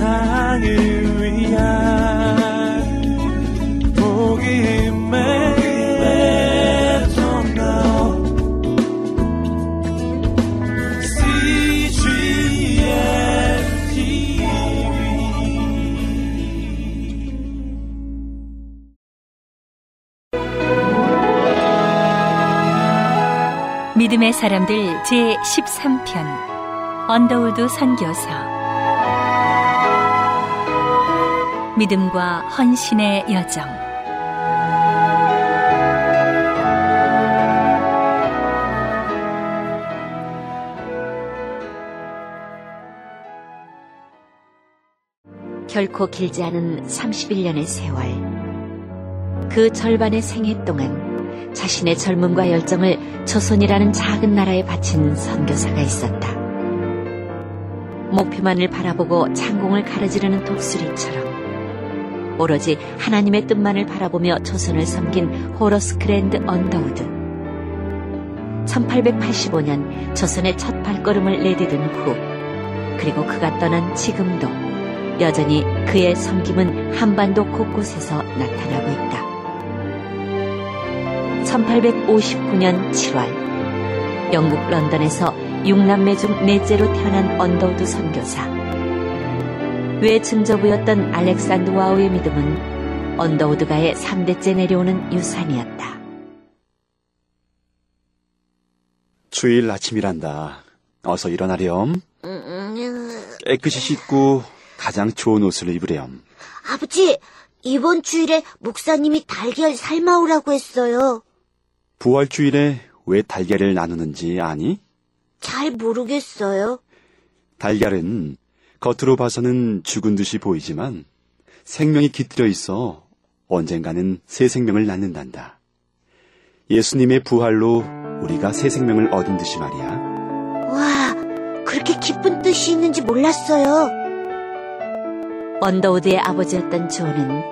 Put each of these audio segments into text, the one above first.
세상을 위한 복음의 믿음의 사람들 제 13편. 언더우드 선교사 믿음과 헌신의 여정 결코 길지 않은 31년의 세월 그 절반의 생애 동안 자신의 젊음과 열정을 조선이라는 작은 나라에 바친 선교사가 있었다. 목표만을 바라보고 창공을 가로지르는 독수리처럼 오로지 하나님의 뜻만을 바라보며 조선을 섬긴 호러스 그랜트 언더우드. 1885년 조선에 첫 발걸음을 내디딘 후 그리고 그가 떠난 지금도 여전히 그의 섬김은 한반도 곳곳에서 나타나고 있다. 1859년 7월 영국 런던에서 6남매 중 넷째로 태어난 언더우드 선교사. 외증조부였던 알렉산드 와우의 믿음은 언더우드가의 3대째 내려오는 유산이었다. 주일 아침이란다. 어서 일어나렴. 깨끗이 씻고 가장 좋은 옷을 입으렴. 아버지, 이번 주일에 목사님이 달걀 삶아오라고 했어요. 부활 주일에 왜 달걀을 나누는지 아니? 잘 모르겠어요. 달걀은 겉으로 봐서는 죽은 듯이 보이지만 생명이 깃들어 있어 언젠가는 새 생명을 낳는단다. 예수님의 부활로 우리가 새 생명을 얻은 듯이 말이야. 와, 그렇게 기쁜 뜻이 있는지 몰랐어요. 언더우드의 아버지였던 조는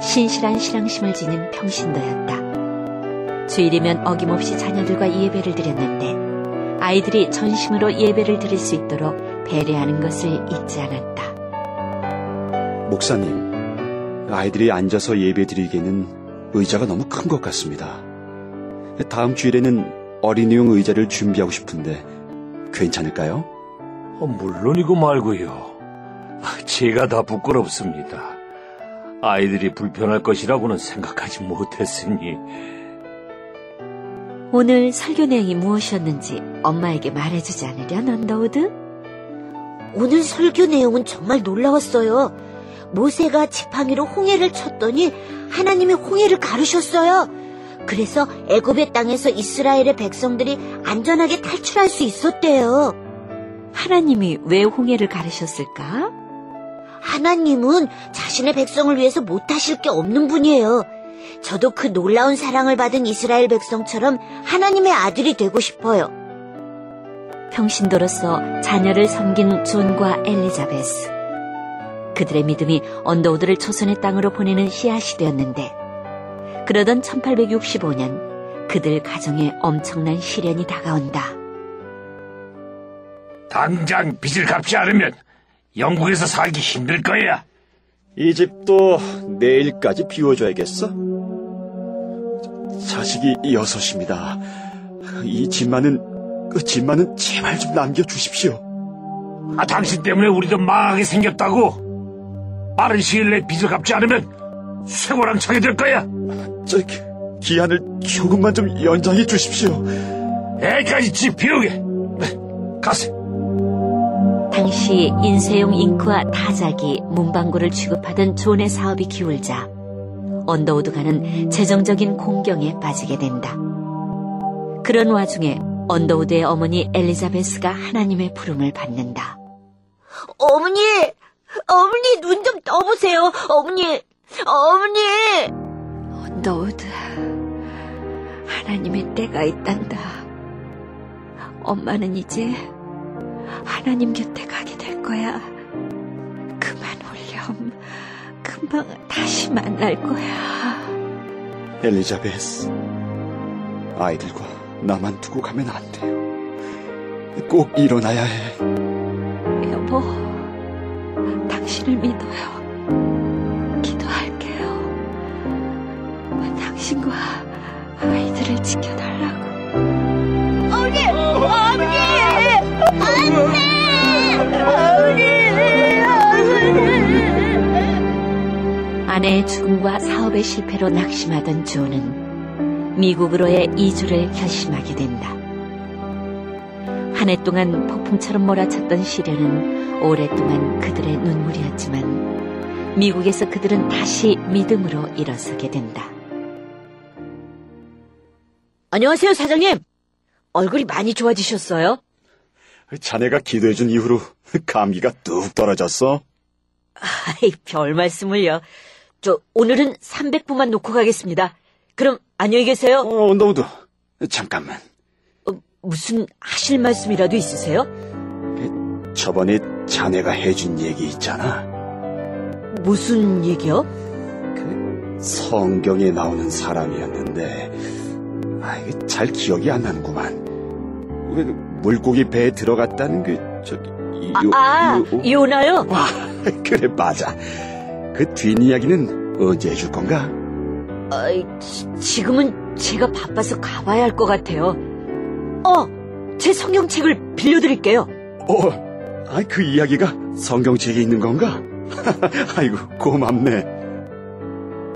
신실한 신앙심을 지닌 평신도였다. 주일이면 어김없이 자녀들과 예배를 드렸는데 아이들이 전심으로 예배를 드릴 수 있도록 배려하는 것을 잊지 않았다. 목사님, 아이들이 앉아서 예배 드리기에는 의자가 너무 큰 것 같습니다. 다음 주일에는 어린이용 의자를 준비하고 싶은데 괜찮을까요? 어, 물론이고 말고요. 제가 다 부끄럽습니다. 아이들이 불편할 것이라고는 생각하지 못했으니. 오늘 설교 내용이 무엇이었는지 엄마에게 말해주지 않으려, 넌더우드? 오늘 설교 내용은 정말 놀라웠어요. 모세가 지팡이로 홍해를 쳤더니 하나님이 홍해를 가르셨어요. 그래서 애굽의 땅에서 이스라엘의 백성들이 안전하게 탈출할 수 있었대요. 하나님이 왜 홍해를 가르셨을까? 하나님은 자신의 백성을 위해서 못하실 게 없는 분이에요. 저도 그 놀라운 사랑을 받은 이스라엘 백성처럼 하나님의 아들이 되고 싶어요. 평신도로서 자녀를 섬긴 존과 엘리자베스. 그들의 믿음이 언더우드를 초선의 땅으로 보내는 씨앗이 되었는데, 그러던 1865년 그들 가정에 엄청난 시련이 다가온다. 당장 빚을 갚지 않으면 영국에서 살기 힘들 거야. 이 집도 내일까지 비워줘야겠어? 자식이 여섯입니다. 이 집만은, 그 집만은 제발 좀 남겨주십시오. 아, 당신 때문에 우리도 망하게 생겼다고. 빠른 시일 내에 빚을 갚지 않으면 쇠고랑 차게 될 거야. 저, 기한을 조금만 좀 연장해 주십시오. 애까지 집 비우게. 네, 가세. 당시 인쇄용 잉크와 타자기, 문방구를 취급하던 존의 사업이 기울자 언더우드가는 재정적인 곤경에 빠지게 된다. 그런 와중에 언더우드의 어머니 엘리자베스가 하나님의 부름을 받는다. 어머니! 어머니, 눈 좀 떠보세요! 어머니! 어머니! 언더우드, 하나님의 때가 있단다. 엄마는 이제 하나님 곁에 가게 될 거야. 그만 울렴. 금방 다시 만날 거야. 엘리자베스, 아이들과 나만 두고 가면 안 돼요. 꼭 일어나야 해. 여보, 당신을 믿어요. 기도할게요. 당신과 아이들을 지켜달라고. 어머니! 어머니! 안 돼! 어머니! 아내의 죽음과 사업의 실패로 낙심하던 조는 미국으로의 이주를 결심하게 된다. 한 해 동안 폭풍처럼 몰아쳤던 시련은 오랫동안 그들의 눈물이었지만 미국에서 그들은 다시 믿음으로 일어서게 된다. 안녕하세요, 사장님. 얼굴이 많이 좋아지셨어요? 자네가 기도해준 이후로 감기가 뚝 떨어졌어. 아이, 별 말씀을요. 저, 오늘은 300부만 놓고 가겠습니다. 그럼, 안녕히 계세요. 어, 언더우드. 잠깐만. 어, 무슨 하실 말씀이라도 있으세요? 저번에 자네가 해준 얘기 있잖아. 무슨 얘기요? 성경에 나오는 사람이었는데, 아, 이게 잘 기억이 안 나는구만. 왜 물고기 배에 들어갔다는 그, 저기, 이, 요, 아, 요- 요나요? 와, 그래, 맞아. 그 뒷이야기는 언제 해줄 건가? 아이, 지- 지금은 제가 바빠서 가봐야 할 것 같아요. 어, 제 성경책을 빌려드릴게요. 어, 아, 그 이야기가 성경책에 있는 건가? 아이고, 고맙네.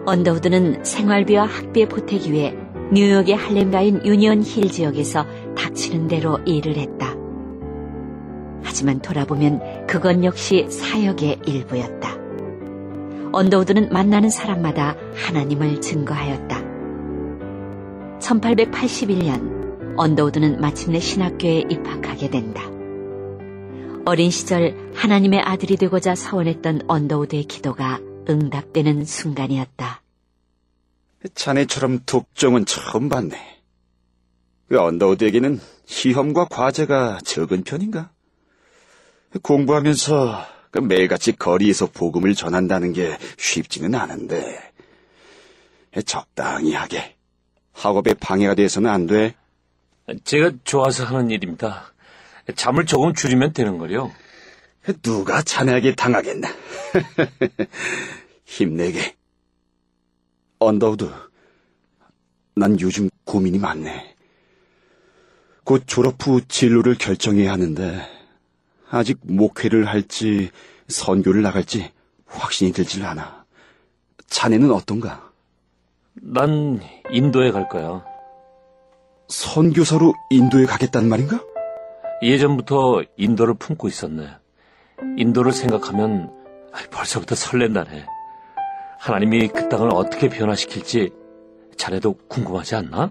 언더우드는 생활비와 학비에 보태기 위해 뉴욕의 할렘가인 유니언 힐 지역에서 닥치는 대로 일을 했다. 하지만 돌아보면 그건 역시 사역의 일부였다. 언더우드는 만나는 사람마다 하나님을 증거하였다. 1881년 언더우드는 마침내 신학교에 입학하게 된다. 어린 시절 하나님의 아들이 되고자 서원했던 언더우드의 기도가 응답되는 순간이었다. 자네처럼 독종은 처음 봤네. 그 언더우드에게는 시험과 과제가 적은 편인가? 공부하면서 그 매일같이 거리에서 복음을 전한다는 게 쉽지는 않은데 적당히 하게 학업에 방해가 돼서는 안 돼. 제가 좋아서 하는 일입니다. 잠을 조금 줄이면 되는 거요. 누가 자네에게 당하겠나? 힘내게. 언더우드, 난 요즘 고민이 많네. 곧 졸업 후 진로를 결정해야 하는데, 아직 목회를 할지, 선교를 나갈지 확신이 들질 않아. 자네는 어떤가? 난 인도에 갈 거야. 선교사로 인도에 가겠단 말인가? 예전부터 인도를 품고 있었네. 인도를 생각하면 벌써부터 설렌다네. 하나님이 그 땅을 어떻게 변화시킬지 자네도 궁금하지 않나?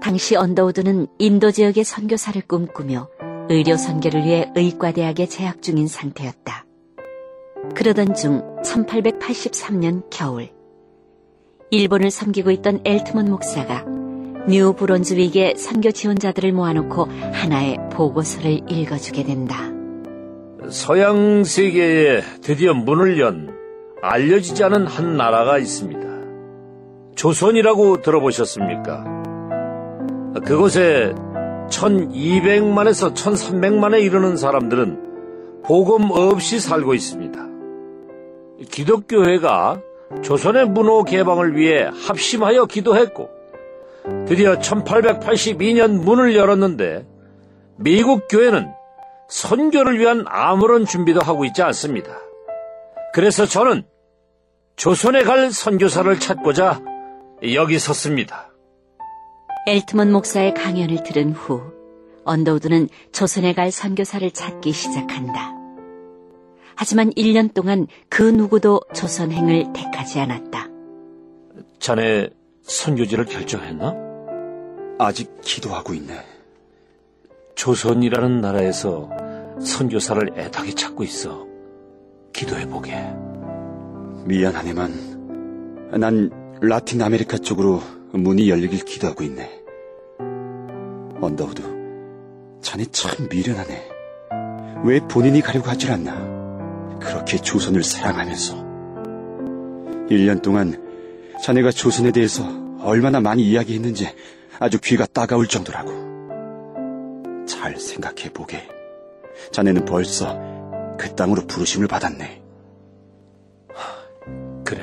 당시 언더우드는 인도 지역의 선교사를 꿈꾸며 의료 선교를 위해 의과대학에 재학 중인 상태였다. 그러던 중 1883년 겨울 일본을 섬기고 있던 엘트먼 목사가 뉴 브런즈윅의 선교 지원자들을 모아놓고 하나의 보고서를 읽어주게 된다. 서양 세계에 드디어 문을 연 알려지지 않은 한 나라가 있습니다. 조선이라고 들어보셨습니까? 그곳에 1200만에서 1300만에 이르는 사람들은 복음 없이 살고 있습니다. 기독교회가 조선의 문호 개방을 위해 합심하여 기도했고 드디어 1882년 문을 열었는데 미국 교회는 선교를 위한 아무런 준비도 하고 있지 않습니다. 그래서 저는 조선에 갈 선교사를 찾고자 여기 섰습니다. 엘트먼 목사의 강연을 들은 후 언더우드는 조선에 갈 선교사를 찾기 시작한다. 하지만 1년 동안 그 누구도 조선행을 택하지 않았다. 자네 선교지를 결정했나? 아직 기도하고 있네. 조선이라는 나라에서 선교사를 애타게 찾고 있어. 기도해보게. 미안하네만, 난 라틴 아메리카 쪽으로 문이 열리길 기도하고 있네. 언더우드, 자네 참 미련하네. 왜 본인이 가려고 하질 않나? 그렇게 조선을 사랑하면서. 1년 동안 자네가 조선에 대해서 얼마나 많이 이야기했는지 아주 귀가 따가울 정도라고. 잘 생각해 보게. 자네는 벌써 그 땅으로 부르심을 받았네. 그래.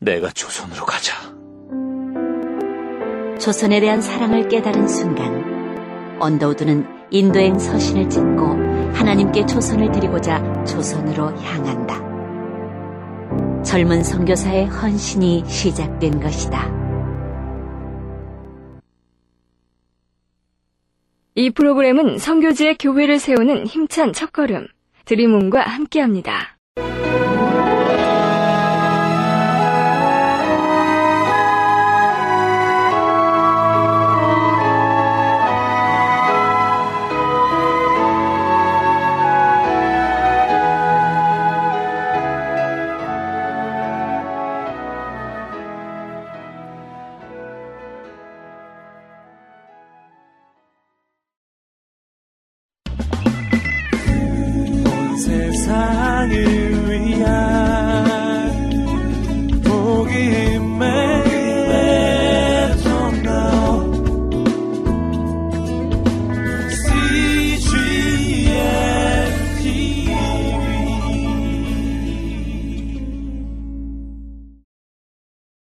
내가 조선으로 가자. 조선에 대한 사랑을 깨달은 순간 언더우드는 인도행 서신을 찍고 하나님께 조선을 드리고자 조선으로 향한다. 젊은 선교사의 헌신이 시작된 것이다. 이 프로그램은 선교지의 교회를 세우는 힘찬 첫걸음 드림온과 함께합니다. 세상을 위한